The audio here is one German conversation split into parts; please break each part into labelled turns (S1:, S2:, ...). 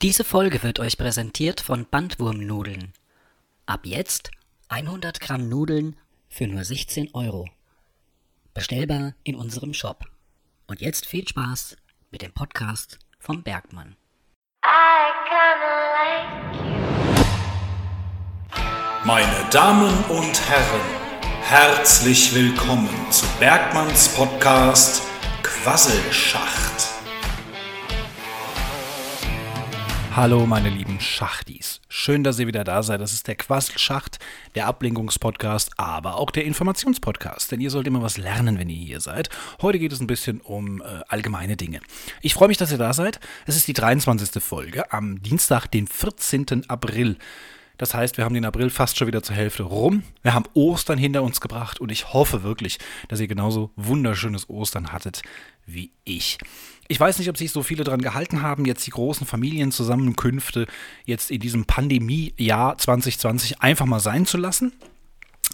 S1: Diese Folge wird euch präsentiert von Bandwurmnudeln. Ab jetzt 100 Gramm Nudeln für nur 16 Euro. Bestellbar in unserem Shop. Und jetzt viel Spaß mit dem Podcast vom Bergmann.
S2: Meine Damen und Herren, herzlich willkommen zu Bergmanns Podcast Quasselschacht.
S3: Hallo meine lieben Schachtis. Schön, dass ihr wieder da seid. Das ist der Quasselschacht, der Ablenkungspodcast, aber auch der Informationspodcast. Denn ihr sollt immer was lernen, wenn ihr hier seid. Heute geht es ein bisschen um äh, allgemeine Dinge. Ich freue mich, dass ihr da seid. Es ist die 23. Folge am Dienstag, den 14. April. Das heißt, wir haben den April fast schon wieder zur Hälfte rum. Wir haben Ostern hinter uns gebracht und ich hoffe wirklich, dass ihr genauso wunderschönes Ostern hattet wie ich. Ich weiß nicht, ob sich so viele daran gehalten haben, jetzt die großen Familienzusammenkünfte jetzt in diesem Pandemiejahr 2020 einfach mal sein zu lassen.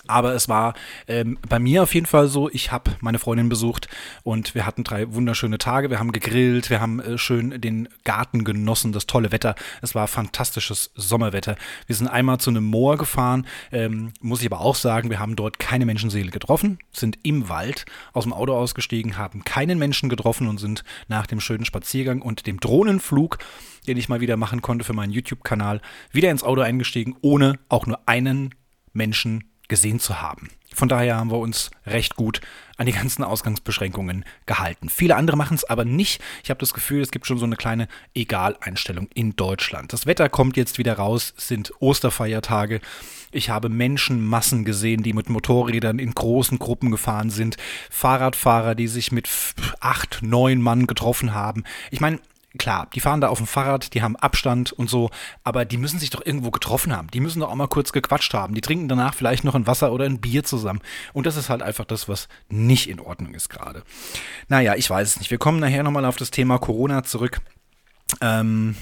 S3: Aber es war ähm, bei mir auf jeden Fall so, ich habe meine Freundin besucht und wir hatten drei wunderschöne Tage. Wir haben gegrillt, wir haben äh, schön den Garten genossen, das tolle Wetter. Es war fantastisches Sommerwetter. Wir sind einmal zu einem Moor gefahren, ähm, muss ich aber auch sagen, wir haben dort keine Menschenseele getroffen, sind im Wald aus dem Auto ausgestiegen, haben keinen Menschen getroffen und sind nach dem schönen Spaziergang und dem Drohnenflug, den ich mal wieder machen konnte für meinen YouTube-Kanal, wieder ins Auto eingestiegen, ohne auch nur einen Menschen zu gesehen zu haben. Von daher haben wir uns recht gut an die ganzen Ausgangsbeschränkungen gehalten. Viele andere machen es aber nicht. Ich habe das Gefühl, es gibt schon so eine kleine Egaleinstellung in Deutschland. Das Wetter kommt jetzt wieder raus, es sind Osterfeiertage. Ich habe Menschenmassen gesehen, die mit Motorrädern in großen Gruppen gefahren sind. Fahrradfahrer, die sich mit acht, neun Mann getroffen haben. Ich meine, klar, die fahren da auf dem Fahrrad, die haben Abstand und so, aber die müssen sich doch irgendwo getroffen haben. Die müssen doch auch mal kurz gequatscht haben. Die trinken danach vielleicht noch ein Wasser oder ein Bier zusammen. Und das ist halt einfach das, was nicht in Ordnung ist gerade. Naja, ich weiß es nicht. Wir kommen nachher nochmal auf das Thema Corona zurück. Ähm,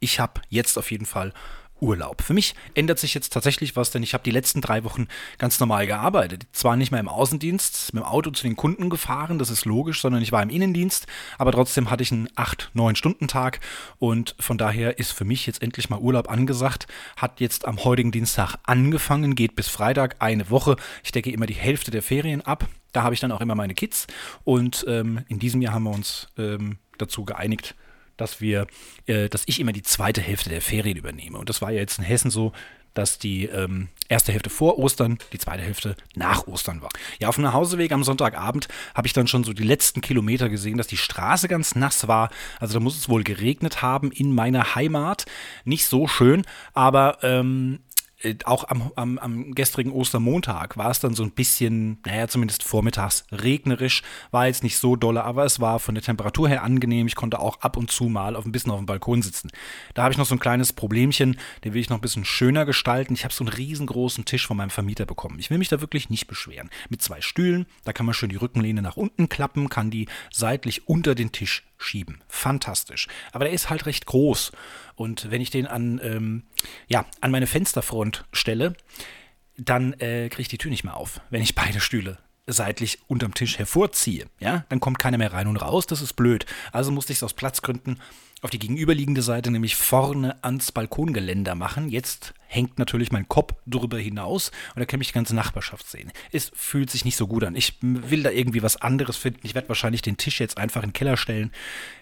S3: ich habe jetzt auf jeden Fall Urlaub. Für mich ändert sich jetzt tatsächlich was, denn ich habe die letzten drei Wochen ganz normal gearbeitet. Zwar nicht mehr im Außendienst, mit dem Auto zu den Kunden gefahren, das ist logisch, sondern ich war im Innendienst, aber trotzdem hatte ich einen 8-9-Stunden-Tag und von daher ist für mich jetzt endlich mal Urlaub angesagt. Hat jetzt am heutigen Dienstag angefangen, geht bis Freitag eine Woche. Ich decke immer die Hälfte der Ferien ab. Da habe ich dann auch immer meine Kids und ähm, in diesem Jahr haben wir uns ähm, dazu geeinigt, dass wir, äh, dass ich immer die zweite Hälfte der Ferien übernehme. Und das war ja jetzt in Hessen so, dass die ähm, erste Hälfte vor Ostern, die zweite Hälfte nach Ostern war. Ja, auf dem Nachhauseweg am Sonntagabend habe ich dann schon so die letzten Kilometer gesehen, dass die Straße ganz nass war. Also da muss es wohl geregnet haben in meiner Heimat. Nicht so schön, aber ähm, äh, auch am, am, am gestrigen Ostermontag war es dann so ein bisschen, naja, zumindest vormittags regnerisch, war jetzt nicht so dolle, aber es war von der Temperatur her angenehm. Ich konnte auch ab und zu mal auf ein bisschen auf dem Balkon sitzen. Da habe ich noch so ein kleines Problemchen, den will ich noch ein bisschen schöner gestalten. Ich habe so einen riesengroßen Tisch von meinem Vermieter bekommen. Ich will mich da wirklich nicht beschweren. Mit zwei Stühlen, da kann man schön die Rückenlehne nach unten klappen, kann die seitlich unter den Tisch schieben. Fantastisch. Aber der ist halt recht groß. Und wenn ich den an, ähm, ja, an meine Fensterfront stelle, dann äh, kriege ich die Tür nicht mehr auf, wenn ich beide Stühle seitlich unterm Tisch hervorziehe. Ja, dann kommt keiner mehr rein und raus. Das ist blöd. Also musste ich es aus Platzgründen auf die gegenüberliegende Seite, nämlich vorne ans Balkongeländer machen. Jetzt hängt natürlich mein Kopf drüber hinaus und da kann mich die ganze Nachbarschaft sehen. Es fühlt sich nicht so gut an. Ich will da irgendwie was anderes finden. Ich werde wahrscheinlich den Tisch jetzt einfach in den Keller stellen.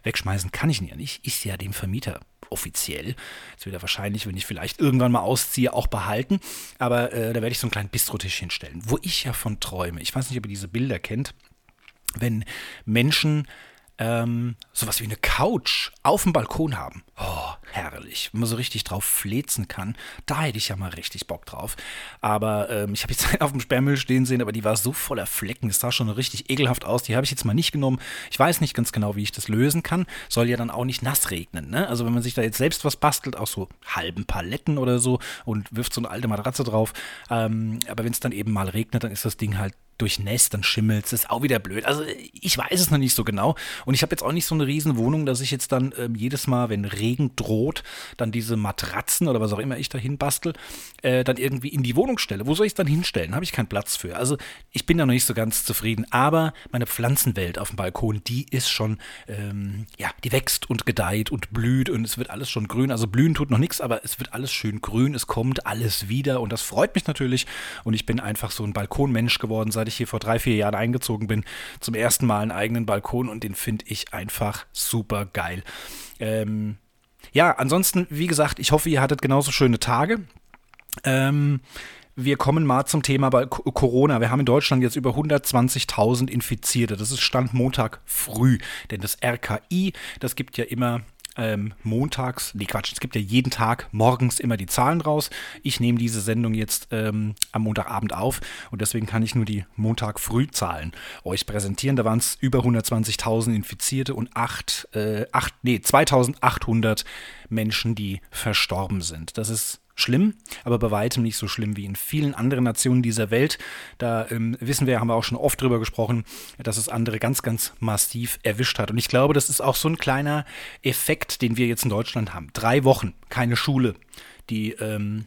S3: Wegschmeißen kann ich ihn ja nicht. Ist ja dem Vermieter offiziell. Jetzt wird er wahrscheinlich, wenn ich vielleicht irgendwann mal ausziehe, auch behalten. Aber äh, da werde ich so einen kleinen Bistrotisch hinstellen, wo ich ja von träume. Ich weiß nicht, ob ihr diese Bilder kennt. Wenn Menschen ähm, sowas wie eine Couch auf dem Balkon haben. Oh, herrlich. Wenn man so richtig drauf flezen kann. Da hätte ich ja mal richtig Bock drauf. Aber ähm, ich habe jetzt einen auf dem Sperrmüll stehen sehen, aber die war so voller Flecken. Das sah schon richtig ekelhaft aus. Die habe ich jetzt mal nicht genommen. Ich weiß nicht ganz genau, wie ich das lösen kann. Soll ja dann auch nicht nass regnen. Ne? Also wenn man sich da jetzt selbst was bastelt, aus so halben Paletten oder so und wirft so eine alte Matratze drauf. Ähm, aber wenn es dann eben mal regnet, dann ist das Ding halt durchnässt, dann schimmelt es, ist auch wieder blöd. Also ich weiß es noch nicht so genau. Und ich habe jetzt auch nicht so eine riesen Wohnung, dass ich jetzt dann ähm, jedes Mal, wenn Regen droht, dann diese Matratzen oder was auch immer ich dahin bastel, äh, dann irgendwie in die Wohnung stelle. Wo soll ich es dann hinstellen? Habe ich keinen Platz für. Also ich bin da noch nicht so ganz zufrieden. Aber meine Pflanzenwelt auf dem Balkon, die ist schon, ähm, ja, die wächst und gedeiht und blüht und es wird alles schon grün. Also blühen tut noch nichts, aber es wird alles schön grün. Es kommt alles wieder und das freut mich natürlich. Und ich bin einfach so ein Balkonmensch geworden, seit ich hier vor drei, vier Jahren eingezogen bin. Zum ersten Mal einen eigenen Balkon und den finde ich einfach super geil. Ähm, ja, ansonsten, wie gesagt, ich hoffe, ihr hattet genauso schöne Tage. Ähm, wir kommen mal zum Thema Corona. Wir haben in Deutschland jetzt über 120.000 Infizierte. Das ist Stand Montag früh. Denn das RKI, das gibt ja immer ähm, montags, nee Quatsch, es gibt ja jeden Tag morgens immer die Zahlen raus. Ich nehme diese Sendung jetzt ähm, am Montagabend auf und deswegen kann ich nur die Montag-Frühzahlen euch präsentieren. Da waren es über 120.000 Infizierte und 8, äh, 8, nee, 2800 Menschen, die verstorben sind. Das ist schlimm, aber bei weitem nicht so schlimm wie in vielen anderen Nationen dieser Welt. Da ähm, wissen wir, haben wir auch schon oft drüber gesprochen, dass es andere ganz, ganz massiv erwischt hat. Und ich glaube, das ist auch so ein kleiner Effekt, den wir jetzt in Deutschland haben. Drei Wochen, keine Schule. Die ähm,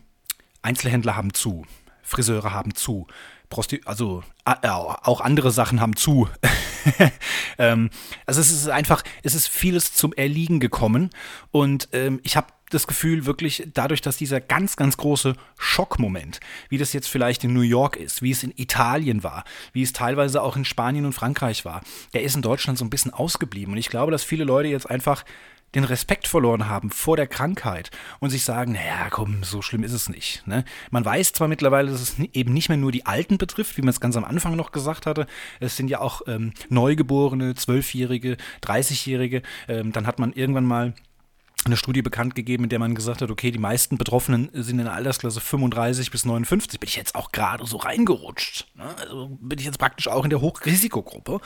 S3: Einzelhändler haben zu, Friseure haben zu, Prosti also äh, auch andere Sachen haben zu. ähm, also es ist einfach, es ist vieles zum Erliegen gekommen und ähm, ich habe das Gefühl wirklich dadurch, dass dieser ganz, ganz große Schockmoment, wie das jetzt vielleicht in New York ist, wie es in Italien war, wie es teilweise auch in Spanien und Frankreich war, der ist in Deutschland so ein bisschen ausgeblieben. Und ich glaube, dass viele Leute jetzt einfach den Respekt verloren haben vor der Krankheit und sich sagen, naja, komm, so schlimm ist es nicht. Ne? Man weiß zwar mittlerweile, dass es eben nicht mehr nur die Alten betrifft, wie man es ganz am Anfang noch gesagt hatte. Es sind ja auch ähm, Neugeborene, Zwölfjährige, Dreißigjährige. Ähm, dann hat man irgendwann mal eine Studie bekannt gegeben, in der man gesagt hat, okay, die meisten Betroffenen sind in der Altersklasse 35 bis 59. Bin ich jetzt auch gerade so reingerutscht. Ne? Also bin ich jetzt praktisch auch in der Hochrisikogruppe.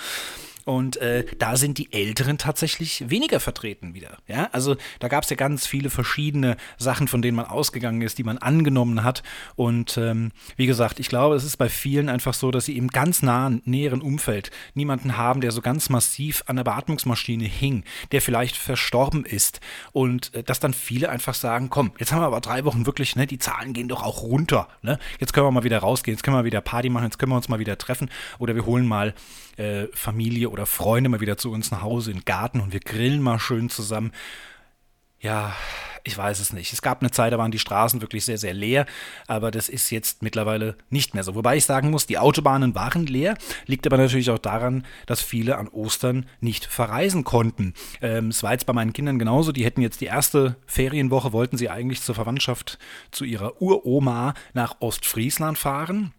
S3: Und äh, da sind die Älteren tatsächlich weniger vertreten wieder. Ja, also da gab es ja ganz viele verschiedene Sachen, von denen man ausgegangen ist, die man angenommen hat. Und ähm, wie gesagt, ich glaube, es ist bei vielen einfach so, dass sie im ganz nahen, näheren Umfeld niemanden haben, der so ganz massiv an der Beatmungsmaschine hing, der vielleicht verstorben ist. Und äh, dass dann viele einfach sagen, komm, jetzt haben wir aber drei Wochen wirklich, ne, die Zahlen gehen doch auch runter. Ne? Jetzt können wir mal wieder rausgehen, jetzt können wir wieder Party machen, jetzt können wir uns mal wieder treffen oder wir holen mal äh, Familie oder Freunde mal wieder zu uns nach Hause in den Garten und wir grillen mal schön zusammen. Ja, ich weiß es nicht. Es gab eine Zeit, da waren die Straßen wirklich sehr, sehr leer, aber das ist jetzt mittlerweile nicht mehr so. Wobei ich sagen muss, die Autobahnen waren leer, liegt aber natürlich auch daran, dass viele an Ostern nicht verreisen konnten. Ähm, es war jetzt bei meinen Kindern genauso, die hätten jetzt die erste Ferienwoche, wollten sie eigentlich zur Verwandtschaft zu ihrer Uroma nach Ostfriesland fahren.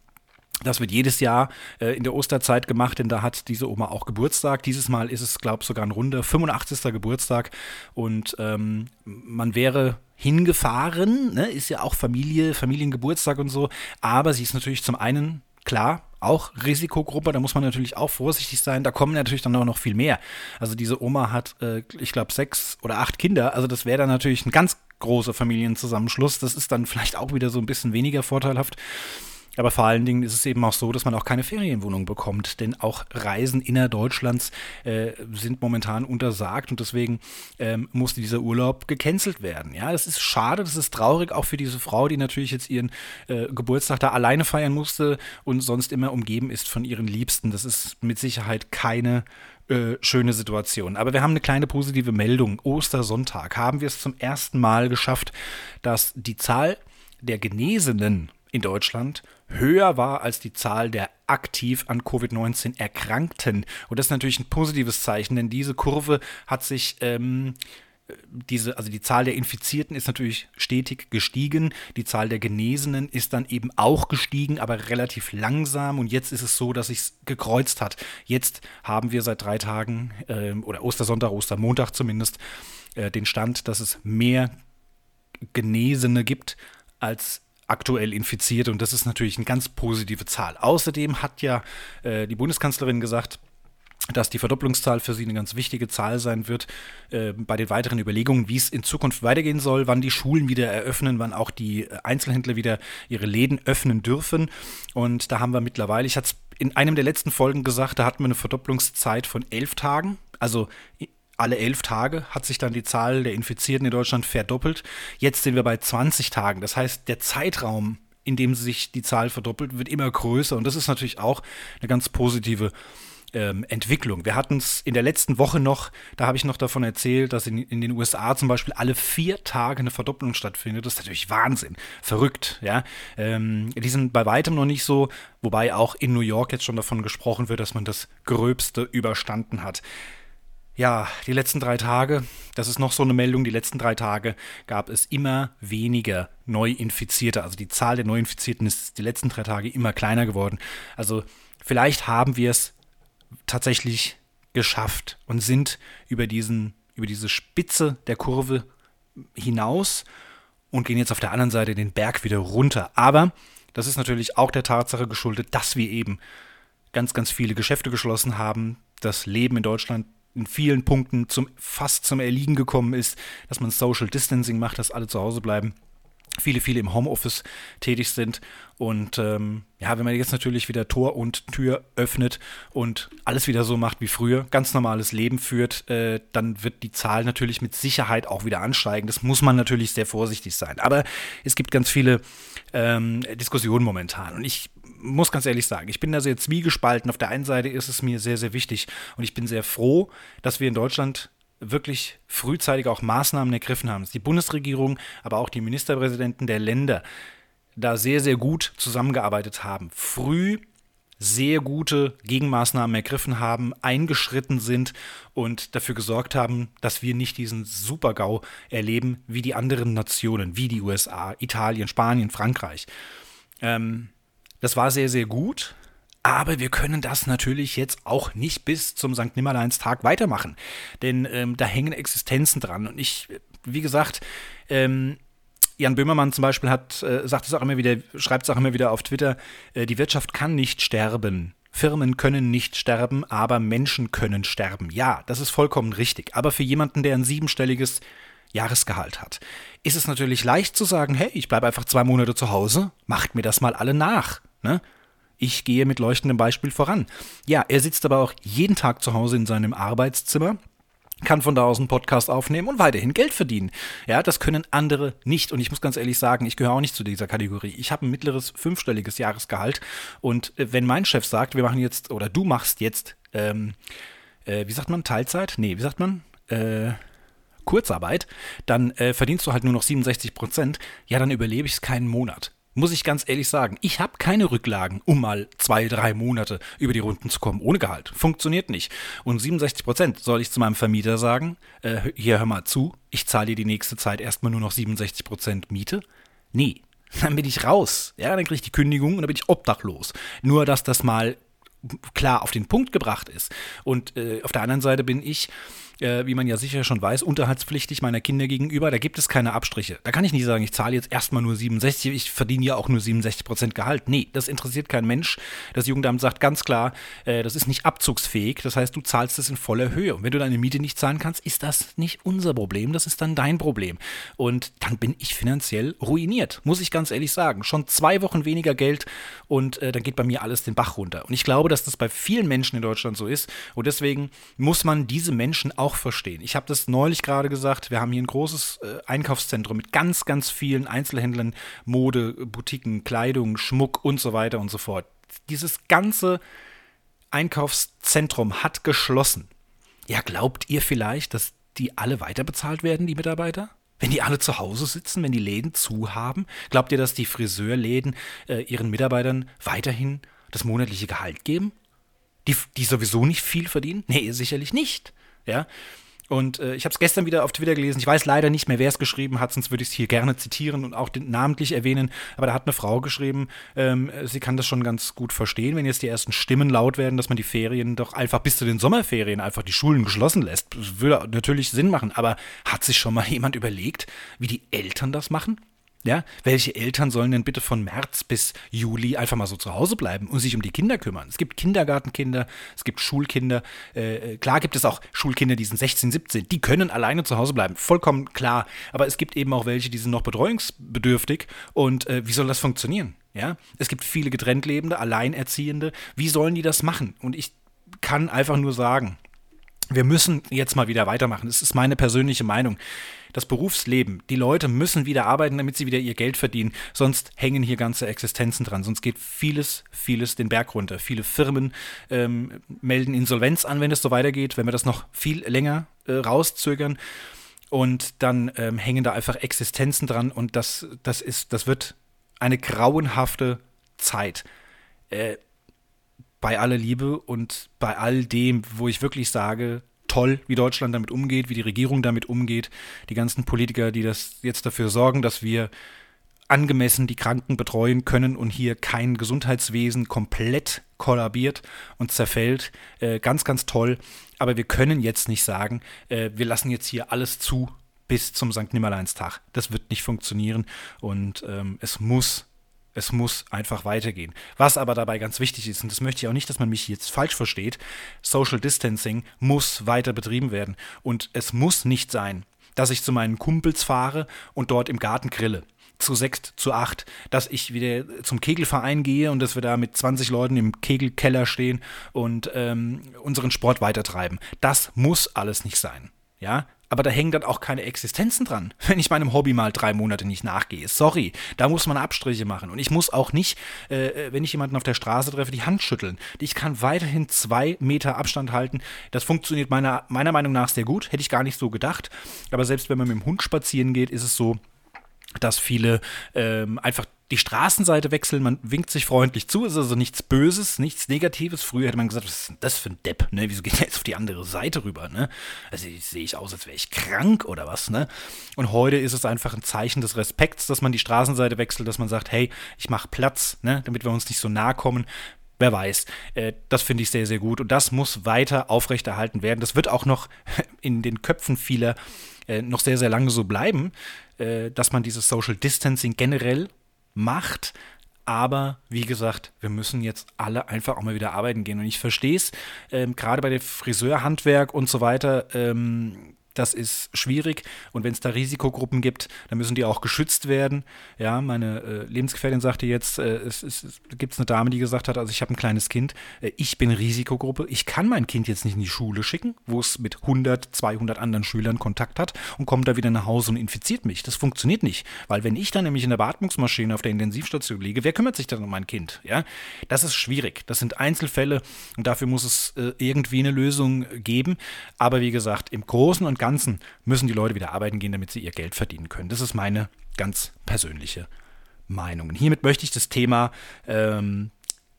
S3: Das wird jedes Jahr äh, in der Osterzeit gemacht, denn da hat diese Oma auch Geburtstag. Dieses Mal ist es, glaube ich, sogar ein runder 85. Geburtstag. Und ähm, man wäre hingefahren, ne? ist ja auch Familie, Familiengeburtstag und so. Aber sie ist natürlich zum einen, klar, auch Risikogruppe, da muss man natürlich auch vorsichtig sein. Da kommen natürlich dann auch noch viel mehr. Also diese Oma hat, äh, ich glaube, sechs oder acht Kinder. Also das wäre dann natürlich ein ganz großer Familienzusammenschluss. Das ist dann vielleicht auch wieder so ein bisschen weniger vorteilhaft. Aber vor allen Dingen ist es eben auch so, dass man auch keine Ferienwohnung bekommt, denn auch Reisen innerdeutschlands äh, sind momentan untersagt und deswegen ähm, musste dieser Urlaub gecancelt werden. Ja, das ist schade, das ist traurig auch für diese Frau, die natürlich jetzt ihren äh, Geburtstag da alleine feiern musste und sonst immer umgeben ist von ihren Liebsten. Das ist mit Sicherheit keine äh, schöne Situation. Aber wir haben eine kleine positive Meldung. Ostersonntag haben wir es zum ersten Mal geschafft, dass die Zahl der Genesenen in Deutschland höher war als die Zahl der aktiv an Covid-19 Erkrankten. Und das ist natürlich ein positives Zeichen, denn diese Kurve hat sich ähm, diese, also die Zahl der Infizierten ist natürlich stetig gestiegen, die Zahl der Genesenen ist dann eben auch gestiegen, aber relativ langsam und jetzt ist es so, dass sich gekreuzt hat. Jetzt haben wir seit drei Tagen äh, oder Ostersonntag, Ostermontag zumindest äh, den Stand, dass es mehr Genesene gibt als aktuell infiziert und das ist natürlich eine ganz positive Zahl. Außerdem hat ja äh, die Bundeskanzlerin gesagt, dass die Verdopplungszahl für sie eine ganz wichtige Zahl sein wird äh, bei den weiteren Überlegungen, wie es in Zukunft weitergehen soll, wann die Schulen wieder eröffnen, wann auch die Einzelhändler wieder ihre Läden öffnen dürfen. Und da haben wir mittlerweile, ich hatte es in einem der letzten Folgen gesagt, da hatten wir eine Verdopplungszeit von elf Tagen. Also alle elf Tage hat sich dann die Zahl der Infizierten in Deutschland verdoppelt. Jetzt sind wir bei 20 Tagen. Das heißt, der Zeitraum, in dem sich die Zahl verdoppelt, wird immer größer. Und das ist natürlich auch eine ganz positive ähm, Entwicklung. Wir hatten es in der letzten Woche noch, da habe ich noch davon erzählt, dass in, in, den USA zum Beispiel alle vier Tage eine Verdopplung stattfindet. Das ist natürlich Wahnsinn, verrückt. Ja, ähm, die sind bei weitem noch nicht so, wobei auch in New York jetzt schon davon gesprochen wird, dass man das Gröbste überstanden hat. Ja, die letzten drei Tage, das ist noch so eine Meldung, die letzten drei Tage gab es immer weniger Neuinfizierte. Also die Zahl der Neuinfizierten ist die letzten drei Tage immer kleiner geworden. Also vielleicht haben wir es tatsächlich geschafft und sind über, diesen, über diese Spitze der Kurve hinaus und gehen jetzt auf der anderen Seite den Berg wieder runter. Aber das ist natürlich auch der Tatsache geschuldet, dass wir eben ganz, ganz viele Geschäfte geschlossen haben, das Leben in Deutschland in vielen Punkten zum, fast zum Erliegen gekommen ist, dass man Social Distancing macht, dass alle zu Hause bleiben viele, viele im Homeoffice tätig sind. Und ähm, ja, wenn man jetzt natürlich wieder Tor und Tür öffnet und alles wieder so macht wie früher, ganz normales Leben führt, äh, dann wird die Zahl natürlich mit Sicherheit auch wieder ansteigen. Das muss man natürlich sehr vorsichtig sein. Aber es gibt ganz viele ähm, Diskussionen momentan. Und ich muss ganz ehrlich sagen, ich bin da sehr zwiegespalten. Auf der einen Seite ist es mir sehr, sehr wichtig und ich bin sehr froh, dass wir in Deutschland wirklich frühzeitig auch Maßnahmen ergriffen haben. Die Bundesregierung, aber auch die Ministerpräsidenten der Länder da sehr, sehr gut zusammengearbeitet haben. Früh sehr gute Gegenmaßnahmen ergriffen haben, eingeschritten sind und dafür gesorgt haben, dass wir nicht diesen Supergau erleben wie die anderen Nationen, wie die USA, Italien, Spanien, Frankreich. Ähm, das war sehr, sehr gut. Aber wir können das natürlich jetzt auch nicht bis zum St. Nimmerleins-Tag weitermachen. Denn ähm, da hängen Existenzen dran. Und ich, wie gesagt, ähm, Jan Böhmermann zum Beispiel hat, äh, sagt es auch immer wieder, schreibt es auch immer wieder auf Twitter, äh, die Wirtschaft kann nicht sterben. Firmen können nicht sterben, aber Menschen können sterben. Ja, das ist vollkommen richtig. Aber für jemanden, der ein siebenstelliges Jahresgehalt hat, ist es natürlich leicht zu sagen, hey, ich bleibe einfach zwei Monate zu Hause, macht mir das mal alle nach. Ne? Ich gehe mit leuchtendem Beispiel voran. Ja, er sitzt aber auch jeden Tag zu Hause in seinem Arbeitszimmer kann von da aus einen Podcast aufnehmen und weiterhin Geld verdienen. Ja, das können andere nicht. Und ich muss ganz ehrlich sagen, ich gehöre auch nicht zu dieser Kategorie. Ich habe ein mittleres fünfstelliges Jahresgehalt. Und äh, wenn mein Chef sagt, wir machen jetzt, oder du machst jetzt, ähm, äh, wie sagt man, Teilzeit? Nee, wie sagt man? Äh, Kurzarbeit, dann äh, verdienst du halt nur noch 67 Prozent. Ja, dann überlebe ich es keinen Monat muss ich ganz ehrlich sagen, ich habe keine Rücklagen, um mal zwei, drei Monate über die Runden zu kommen, ohne Gehalt. Funktioniert nicht. Und 67 Prozent soll ich zu meinem Vermieter sagen, äh, hier hör mal zu, ich zahle dir die nächste Zeit erstmal nur noch 67 Prozent Miete? Nee, dann bin ich raus. Ja, dann kriege ich die Kündigung und dann bin ich obdachlos. Nur, dass das mal klar auf den Punkt gebracht ist. Und äh, auf der anderen Seite bin ich äh, wie man ja sicher schon weiß, unterhaltspflichtig meiner Kinder gegenüber. Da gibt es keine Abstriche. Da kann ich nicht sagen, ich zahle jetzt erstmal nur 67, ich verdiene ja auch nur 67 Prozent Gehalt. Nee, das interessiert kein Mensch. Das Jugendamt sagt ganz klar, äh, das ist nicht abzugsfähig. Das heißt, du zahlst es in voller Höhe. Und wenn du deine Miete nicht zahlen kannst, ist das nicht unser Problem, das ist dann dein Problem. Und dann bin ich finanziell ruiniert, muss ich ganz ehrlich sagen. Schon zwei Wochen weniger Geld und äh, dann geht bei mir alles den Bach runter. Und ich glaube, dass das bei vielen Menschen in Deutschland so ist. Und deswegen muss man diese Menschen auch auch verstehen. Ich habe das neulich gerade gesagt, wir haben hier ein großes äh, Einkaufszentrum mit ganz, ganz vielen Einzelhändlern, Mode, Boutiquen, Kleidung, Schmuck und so weiter und so fort. Dieses ganze Einkaufszentrum hat geschlossen. Ja, glaubt ihr vielleicht, dass die alle weiter bezahlt werden, die Mitarbeiter? Wenn die alle zu Hause sitzen, wenn die Läden zu haben? Glaubt ihr, dass die Friseurläden äh, ihren Mitarbeitern weiterhin das monatliche Gehalt geben? Die, die sowieso nicht viel verdienen? Nee, sicherlich nicht. Ja. Und äh, ich habe es gestern wieder auf Twitter gelesen. Ich weiß leider nicht mehr, wer es geschrieben hat, sonst würde ich es hier gerne zitieren und auch den, namentlich erwähnen. Aber da hat eine Frau geschrieben, ähm, sie kann das schon ganz gut verstehen, wenn jetzt die ersten Stimmen laut werden, dass man die Ferien doch einfach bis zu den Sommerferien einfach die Schulen geschlossen lässt. Das würde natürlich Sinn machen. Aber hat sich schon mal jemand überlegt, wie die Eltern das machen? Ja, welche Eltern sollen denn bitte von März bis Juli einfach mal so zu Hause bleiben und sich um die Kinder kümmern? Es gibt Kindergartenkinder, es gibt Schulkinder. Äh, klar gibt es auch Schulkinder, die sind 16, 17, die können alleine zu Hause bleiben, vollkommen klar. Aber es gibt eben auch welche, die sind noch betreuungsbedürftig. Und äh, wie soll das funktionieren? Ja, es gibt viele getrennt lebende, Alleinerziehende. Wie sollen die das machen? Und ich kann einfach nur sagen, wir müssen jetzt mal wieder weitermachen. Das ist meine persönliche Meinung das Berufsleben. Die Leute müssen wieder arbeiten, damit sie wieder ihr Geld verdienen. Sonst hängen hier ganze Existenzen dran. Sonst geht vieles, vieles den Berg runter. Viele Firmen ähm, melden Insolvenz an, wenn es so weitergeht, wenn wir das noch viel länger äh, rauszögern. Und dann ähm, hängen da einfach Existenzen dran und das, das ist, das wird eine grauenhafte Zeit. Äh, bei aller Liebe und bei all dem, wo ich wirklich sage, toll, wie Deutschland damit umgeht, wie die Regierung damit umgeht, die ganzen Politiker, die das jetzt dafür sorgen, dass wir angemessen die Kranken betreuen können und hier kein Gesundheitswesen komplett kollabiert und zerfällt. Äh, ganz, ganz toll. Aber wir können jetzt nicht sagen, äh, wir lassen jetzt hier alles zu bis zum St. Nimmerleinstag. Das wird nicht funktionieren und ähm, es muss es muss einfach weitergehen. Was aber dabei ganz wichtig ist, und das möchte ich auch nicht, dass man mich jetzt falsch versteht, Social Distancing muss weiter betrieben werden. Und es muss nicht sein, dass ich zu meinen Kumpels fahre und dort im Garten grille. Zu sechs, zu acht, dass ich wieder zum Kegelverein gehe und dass wir da mit 20 Leuten im Kegelkeller stehen und ähm, unseren Sport weitertreiben. Das muss alles nicht sein. Ja, aber da hängen dann auch keine Existenzen dran, wenn ich meinem Hobby mal drei Monate nicht nachgehe. Sorry, da muss man Abstriche machen. Und ich muss auch nicht, äh, äh, wenn ich jemanden auf der Straße treffe, die Hand schütteln. Ich kann weiterhin zwei Meter Abstand halten. Das funktioniert meiner, meiner Meinung nach sehr gut. Hätte ich gar nicht so gedacht. Aber selbst wenn man mit dem Hund spazieren geht, ist es so, dass viele ähm, einfach die Straßenseite wechseln, man winkt sich freundlich zu, ist also nichts Böses, nichts Negatives. Früher hätte man gesagt, was ist denn das für ein Depp, ne? Wieso geht der jetzt auf die andere Seite rüber, ne? Also sehe ich aus, als wäre ich krank oder was, ne? Und heute ist es einfach ein Zeichen des Respekts, dass man die Straßenseite wechselt, dass man sagt, hey, ich mache Platz, ne? Damit wir uns nicht so nahe kommen. Wer weiß. Äh, das finde ich sehr, sehr gut. Und das muss weiter aufrechterhalten werden. Das wird auch noch in den Köpfen vieler äh, noch sehr, sehr lange so bleiben, äh, dass man dieses Social Distancing generell macht. Aber wie gesagt, wir müssen jetzt alle einfach auch mal wieder arbeiten gehen. Und ich verstehe es, ähm, gerade bei der Friseurhandwerk und so weiter, ähm, das ist schwierig. Und wenn es da Risikogruppen gibt, dann müssen die auch geschützt werden. Ja, meine äh, Lebensgefährtin sagte jetzt, äh, es, es, es gibt eine Dame, die gesagt hat, also ich habe ein kleines Kind, äh, ich bin Risikogruppe, ich kann mein Kind jetzt nicht in die Schule schicken, wo es mit 100, 200 anderen Schülern Kontakt hat und kommt da wieder nach Hause und infiziert mich. Das funktioniert nicht, weil wenn ich dann nämlich in der Beatmungsmaschine auf der Intensivstation liege, wer kümmert sich dann um mein Kind? Ja, das ist schwierig. Das sind Einzelfälle und dafür muss es äh, irgendwie eine Lösung geben. Aber wie gesagt, im Großen und Ganzen müssen die Leute wieder arbeiten gehen, damit sie ihr Geld verdienen können. Das ist meine ganz persönliche Meinung. Und hiermit möchte ich das Thema ähm,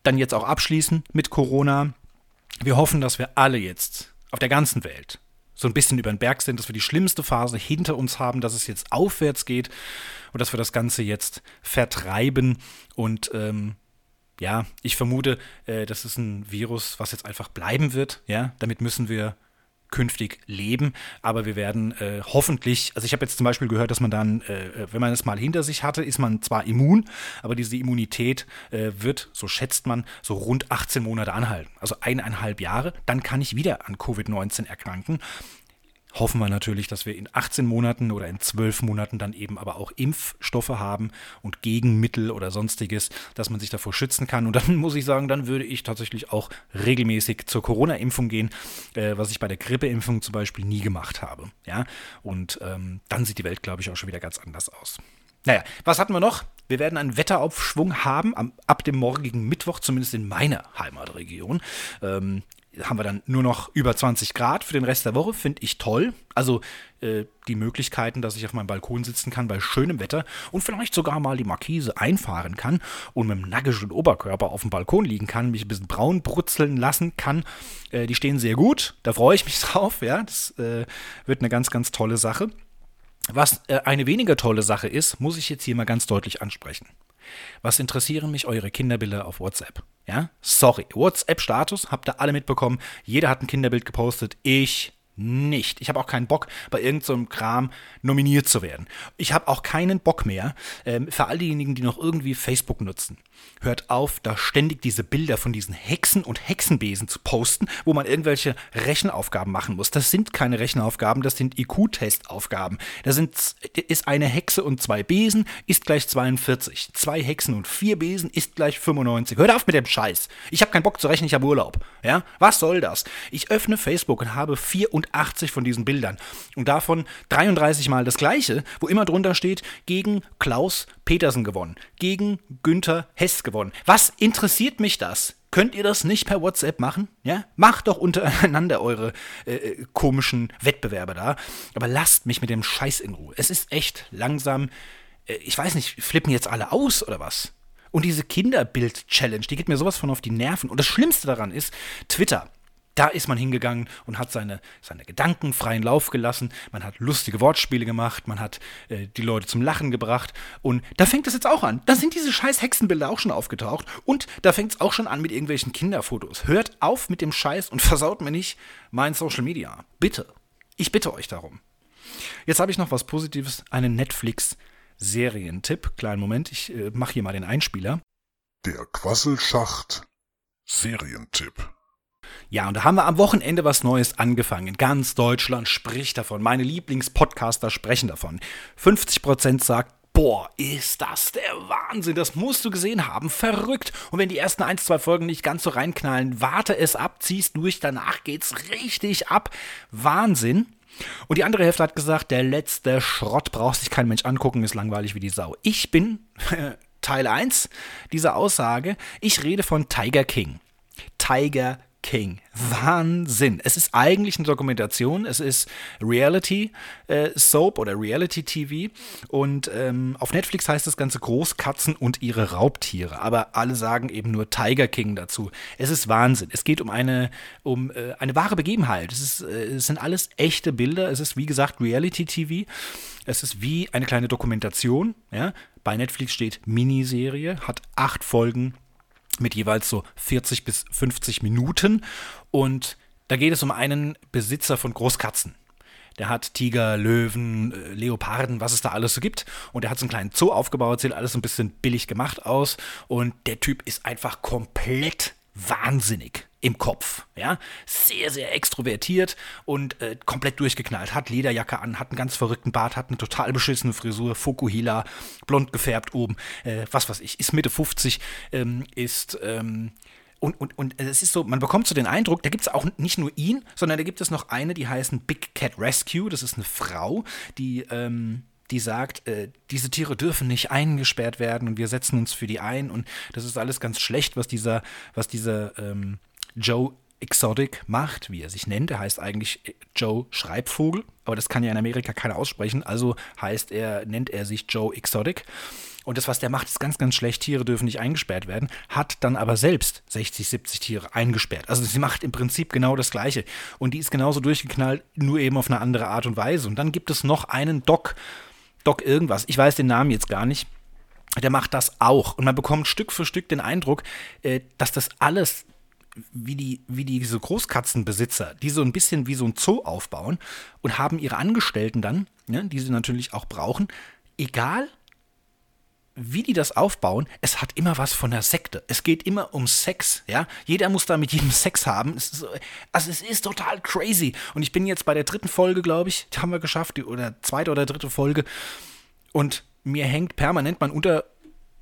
S3: dann jetzt auch abschließen mit Corona. Wir hoffen, dass wir alle jetzt auf der ganzen Welt so ein bisschen über den Berg sind, dass wir die schlimmste Phase hinter uns haben, dass es jetzt aufwärts geht und dass wir das Ganze jetzt vertreiben. Und ähm, ja, ich vermute, äh, das ist ein Virus, was jetzt einfach bleiben wird. Ja, damit müssen wir künftig leben. Aber wir werden äh, hoffentlich, also ich habe jetzt zum Beispiel gehört, dass man dann, äh, wenn man es mal hinter sich hatte, ist man zwar immun, aber diese Immunität äh, wird, so schätzt man, so rund 18 Monate anhalten. Also eineinhalb Jahre, dann kann ich wieder an Covid-19 erkranken hoffen wir natürlich, dass wir in 18 Monaten oder in 12 Monaten dann eben aber auch Impfstoffe haben und Gegenmittel oder sonstiges, dass man sich davor schützen kann. Und dann muss ich sagen, dann würde ich tatsächlich auch regelmäßig zur Corona-Impfung gehen, äh, was ich bei der Grippeimpfung zum Beispiel nie gemacht habe. Ja, und ähm, dann sieht die Welt, glaube ich, auch schon wieder ganz anders aus. Naja, was hatten wir noch? Wir werden einen Wetteraufschwung haben am, ab dem morgigen Mittwoch, zumindest in meiner Heimatregion. Ähm, haben wir dann nur noch über 20 Grad für den Rest der Woche, finde ich toll. Also äh, die Möglichkeiten, dass ich auf meinem Balkon sitzen kann bei schönem Wetter und vielleicht sogar mal die Markise einfahren kann und mit dem nackischen Oberkörper auf dem Balkon liegen kann, mich ein bisschen braun brutzeln lassen kann. Äh, die stehen sehr gut, da freue ich mich drauf. Ja, das äh, wird eine ganz, ganz tolle Sache. Was äh, eine weniger tolle Sache ist, muss ich jetzt hier mal ganz deutlich ansprechen. Was interessieren mich eure Kinderbilder auf WhatsApp? Ja? Sorry. WhatsApp-Status habt ihr alle mitbekommen. Jeder hat ein Kinderbild gepostet. Ich nicht. Ich habe auch keinen Bock, bei irgendeinem so Kram nominiert zu werden. Ich habe auch keinen Bock mehr, ähm, für all diejenigen, die noch irgendwie Facebook nutzen. Hört auf, da ständig diese Bilder von diesen Hexen und Hexenbesen zu posten, wo man irgendwelche Rechenaufgaben machen muss. Das sind keine Rechenaufgaben, das sind IQ-Testaufgaben. Da ist eine Hexe und zwei Besen, ist gleich 42. Zwei Hexen und vier Besen ist gleich 95. Hört auf mit dem Scheiß. Ich habe keinen Bock zu rechnen, ich habe Urlaub. Ja? Was soll das? Ich öffne Facebook und habe 84 von diesen Bildern. Und davon 33 Mal das gleiche, wo immer drunter steht, gegen Klaus Petersen gewonnen, gegen Günther Hess gewonnen. Was interessiert mich das? Könnt ihr das nicht per WhatsApp machen? Ja? Macht doch untereinander eure äh, äh, komischen Wettbewerbe da. Aber lasst mich mit dem Scheiß in Ruhe. Es ist echt langsam. Äh, ich weiß nicht, flippen jetzt alle aus oder was? Und diese Kinderbild-Challenge, die geht mir sowas von auf die Nerven. Und das Schlimmste daran ist, Twitter. Da ist man hingegangen und hat seine, seine Gedanken freien Lauf gelassen. Man hat lustige Wortspiele gemacht, man hat äh, die Leute zum Lachen gebracht. Und da fängt es jetzt auch an. Da sind diese scheiß Hexenbilder auch schon aufgetaucht. Und da fängt es auch schon an mit irgendwelchen Kinderfotos. Hört auf mit dem Scheiß und versaut mir nicht mein Social Media. Bitte. Ich bitte euch darum. Jetzt habe ich noch was Positives, einen Netflix-Serientipp. Kleinen Moment, ich äh, mache hier mal den Einspieler.
S4: Der Quasselschacht Serientipp.
S3: Ja, und da haben wir am Wochenende was Neues angefangen. Ganz Deutschland spricht davon. Meine Lieblingspodcaster sprechen davon. 50% sagt, Boah, ist das der Wahnsinn. Das musst du gesehen haben. Verrückt. Und wenn die ersten ein, zwei Folgen nicht ganz so reinknallen, warte es ab, zieh's durch, danach geht's richtig ab. Wahnsinn. Und die andere Hälfte hat gesagt, der letzte Schrott braucht sich kein Mensch angucken, ist langweilig wie die Sau. Ich bin Teil 1 dieser Aussage. Ich rede von Tiger King. Tiger King. Wahnsinn. Es ist eigentlich eine Dokumentation, es ist Reality äh, Soap oder Reality TV und ähm, auf Netflix heißt das Ganze Großkatzen und ihre Raubtiere, aber alle sagen eben nur Tiger King dazu. Es ist Wahnsinn. Es geht um eine, um äh, eine wahre Begebenheit. Es, ist, äh, es sind alles echte Bilder. Es ist wie gesagt Reality TV. Es ist wie eine kleine Dokumentation. Ja? Bei Netflix steht Miniserie, hat acht Folgen mit jeweils so 40 bis 50 Minuten. Und da geht es um einen Besitzer von Großkatzen. Der hat Tiger, Löwen, äh, Leoparden, was es da alles so gibt. Und der hat so einen kleinen Zoo aufgebaut, sieht alles so ein bisschen billig gemacht aus. Und der Typ ist einfach komplett wahnsinnig im Kopf. Ja? Sehr, sehr extrovertiert und äh, komplett durchgeknallt. Hat Lederjacke an, hat einen ganz verrückten Bart, hat eine total beschissene Frisur, Fokuhila, blond gefärbt oben, äh, was weiß ich, ist Mitte 50, ähm, ist. Ähm, und, und, und es ist so, man bekommt so den Eindruck, da gibt es auch nicht nur ihn, sondern da gibt es noch eine, die heißen Big Cat Rescue. Das ist eine Frau, die. Ähm, die sagt, äh, diese Tiere dürfen nicht eingesperrt werden und wir setzen uns für die ein und das ist alles ganz schlecht, was dieser, was dieser ähm, Joe Exotic macht, wie er sich nennt. Er heißt eigentlich Joe Schreibvogel, aber das kann ja in Amerika keiner aussprechen, also heißt er, nennt er sich Joe Exotic. Und das, was der macht, ist ganz, ganz schlecht. Tiere dürfen nicht eingesperrt werden, hat dann aber selbst 60, 70 Tiere eingesperrt. Also sie macht im Prinzip genau das Gleiche. Und die ist genauso durchgeknallt, nur eben auf eine andere Art und Weise. Und dann gibt es noch einen Doc, Doc irgendwas. Ich weiß den Namen jetzt gar nicht. Der macht das auch. Und man bekommt Stück für Stück den Eindruck, äh, dass das alles wie die, wie diese Großkatzenbesitzer, die so ein bisschen wie so ein Zoo aufbauen und haben ihre Angestellten dann, ne, die sie natürlich auch brauchen, egal wie die das aufbauen, es hat immer was von der Sekte. Es geht immer um Sex, ja. Jeder muss da mit jedem Sex haben. Es ist, also es ist total crazy. Und ich bin jetzt bei der dritten Folge, glaube ich, die haben wir geschafft, oder zweite oder dritte Folge. Und mir hängt permanent mein, Unter,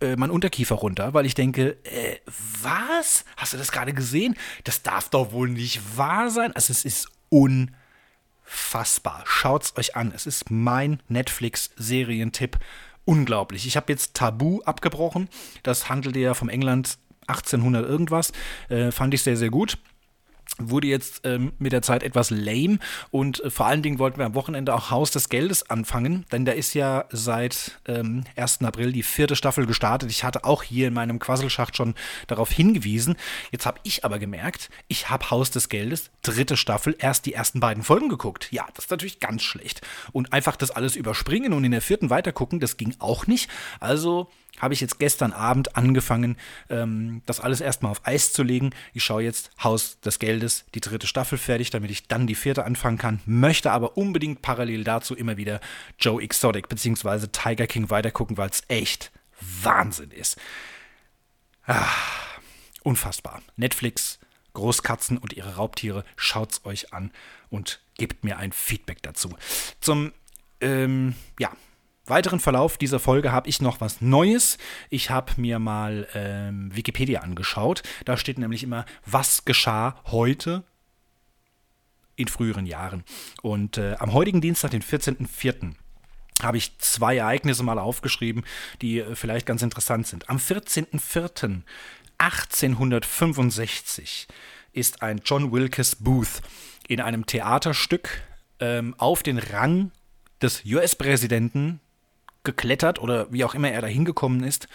S3: äh, mein Unterkiefer runter, weil ich denke, äh, was? Hast du das gerade gesehen? Das darf doch wohl nicht wahr sein. Also es ist unfassbar. Schaut's euch an. Es ist mein Netflix-Serientipp unglaublich. Ich habe jetzt Tabu abgebrochen. Das handelte ja vom England 1800 irgendwas. Äh, fand ich sehr, sehr gut wurde jetzt ähm, mit der Zeit etwas lame und äh, vor allen Dingen wollten wir am Wochenende auch Haus des Geldes anfangen, denn da ist ja seit ähm, 1. April die vierte Staffel gestartet. Ich hatte auch hier in meinem Quasselschacht schon darauf hingewiesen. Jetzt habe ich aber gemerkt, ich habe Haus des Geldes, dritte Staffel, erst die ersten beiden Folgen geguckt. Ja, das ist natürlich ganz schlecht. Und einfach das alles überspringen und in der vierten weitergucken, das ging auch nicht. Also habe ich jetzt gestern Abend angefangen, ähm, das alles erstmal auf Eis zu legen. Ich schaue jetzt Haus des Geldes, die dritte Staffel fertig, damit ich dann die vierte anfangen kann. Möchte aber unbedingt parallel dazu immer wieder Joe Exotic bzw. Tiger King weitergucken, weil es echt Wahnsinn ist. Ah, unfassbar. Netflix, Großkatzen und ihre Raubtiere, schaut's euch an und gebt mir ein Feedback dazu. Zum ähm, ja, weiteren Verlauf dieser Folge habe ich noch was Neues. Ich habe mir mal ähm, Wikipedia angeschaut. Da steht nämlich immer, was geschah heute in früheren Jahren. Und äh, am heutigen Dienstag, den 14.04., habe ich zwei Ereignisse mal aufgeschrieben, die äh, vielleicht ganz interessant sind. Am 14.04.1865 ist ein John Wilkes Booth in einem Theaterstück ähm, auf den Rang des US-Präsidenten geklettert oder wie auch immer er da hingekommen ist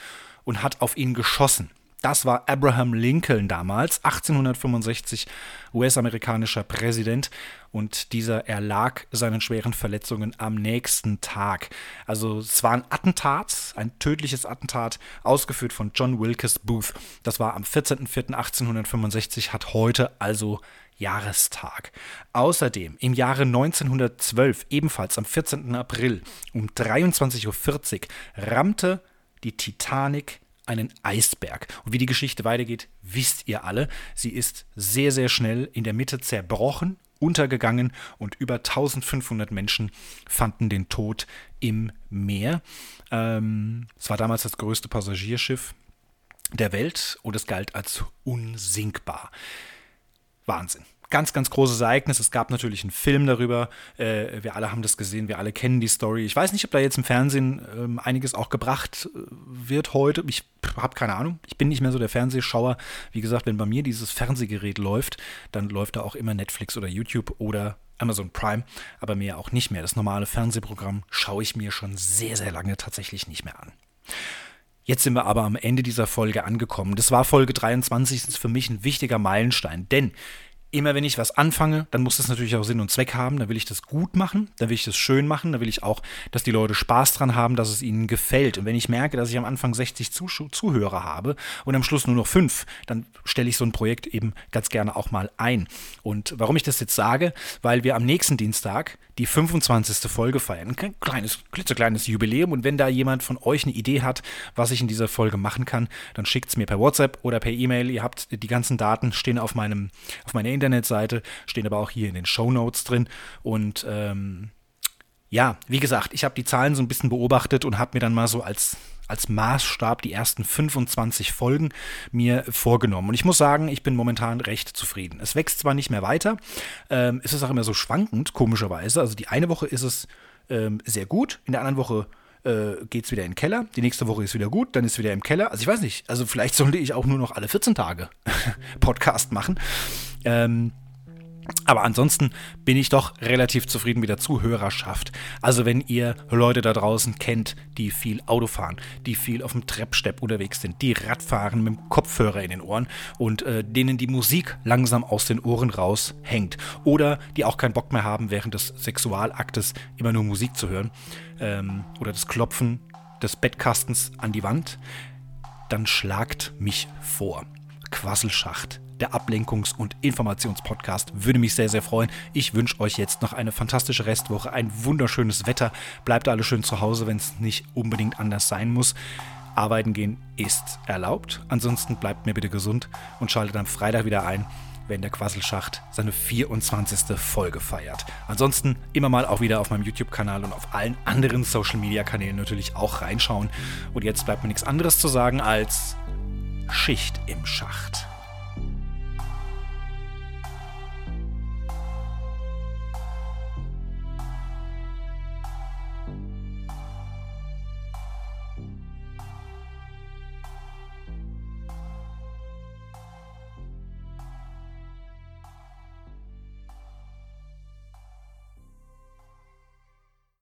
S3: und hat auf ihn geschossen. Das war Abraham Lincoln damals, 1865 US-amerikanischer Präsident und dieser erlag seinen schweren Verletzungen am nächsten Tag. Also es war ein Attentat, ein tödliches Attentat, ausgeführt von John Wilkes Booth. Das war am 14.04.1865, hat heute also Jahrestag. Außerdem im Jahre 1912, ebenfalls am 14. April um 23.40 Uhr, rammte die Titanic einen Eisberg. Und wie die Geschichte weitergeht, wisst ihr alle. Sie ist sehr, sehr schnell in der Mitte zerbrochen, untergegangen und über 1500 Menschen fanden den Tod im Meer. Ähm, es war damals das größte Passagierschiff der Welt und es galt als unsinkbar. Wahnsinn. Ganz, ganz großes Ereignis. Es gab natürlich einen Film darüber. Äh, wir alle haben das gesehen, wir alle kennen die Story. Ich weiß nicht, ob da jetzt im Fernsehen ähm, einiges auch gebracht äh, wird heute. Ich habe keine Ahnung. Ich bin nicht mehr so der Fernsehschauer. Wie gesagt, wenn bei mir dieses Fernsehgerät läuft, dann läuft da auch immer Netflix oder YouTube oder Amazon Prime, aber mehr auch nicht mehr. Das normale Fernsehprogramm schaue ich mir schon sehr, sehr lange tatsächlich nicht mehr an. Jetzt sind wir aber am Ende dieser Folge angekommen. Das war Folge 23, das ist für mich ein wichtiger Meilenstein, denn immer wenn ich was anfange, dann muss das natürlich auch Sinn und Zweck haben. Da will ich das gut machen, da will ich das schön machen, da will ich auch, dass die Leute Spaß dran haben, dass es ihnen gefällt. Und wenn ich merke, dass ich am Anfang 60 Zuh Zuhörer habe und am Schluss nur noch fünf, dann stelle ich so ein Projekt eben ganz gerne auch mal ein. Und warum ich das jetzt sage, weil wir am nächsten Dienstag die 25. Folge feiern. Ein kleines, klitzekleines Jubiläum. Und wenn da jemand von euch eine Idee hat, was ich in dieser Folge machen kann, dann schickt es mir per WhatsApp oder per E-Mail. Ihr habt die ganzen Daten, stehen auf, meinem, auf meiner Internetseite, stehen aber auch hier in den Show Notes drin. Und ähm, ja, wie gesagt, ich habe die Zahlen so ein bisschen beobachtet und habe mir dann mal so als als Maßstab die ersten 25 Folgen mir vorgenommen. Und ich muss sagen, ich bin momentan recht zufrieden. Es wächst zwar nicht mehr weiter, ähm, es ist auch immer so schwankend, komischerweise. Also die eine Woche ist es ähm, sehr gut, in der anderen Woche äh, geht es wieder in den Keller, die nächste Woche ist wieder gut, dann ist wieder im Keller. Also ich weiß nicht, also vielleicht sollte ich auch nur noch alle 14 Tage Podcast machen. Ähm, aber ansonsten bin ich doch relativ zufrieden mit der Zuhörerschaft. Also wenn ihr Leute da draußen kennt, die viel Auto fahren, die viel auf dem Treppstepp unterwegs sind, die Radfahren mit dem Kopfhörer in den Ohren und äh, denen die Musik langsam aus den Ohren raushängt oder die auch keinen Bock mehr haben, während des Sexualaktes immer nur Musik zu hören ähm, oder das Klopfen des Bettkastens an die Wand, dann schlagt mich vor. Quasselschacht der Ablenkungs- und Informationspodcast. Würde mich sehr, sehr freuen. Ich wünsche euch jetzt noch eine fantastische Restwoche, ein wunderschönes Wetter. Bleibt alle schön zu Hause, wenn es nicht unbedingt anders sein muss. Arbeiten gehen ist erlaubt. Ansonsten bleibt mir bitte gesund und schaltet am Freitag wieder ein, wenn der Quasselschacht seine 24. Folge feiert. Ansonsten immer mal auch wieder auf meinem YouTube-Kanal und auf allen anderen Social-Media-Kanälen natürlich auch reinschauen. Und jetzt bleibt mir nichts anderes zu sagen als Schicht im Schacht.